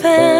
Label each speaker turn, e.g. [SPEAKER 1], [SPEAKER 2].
[SPEAKER 1] that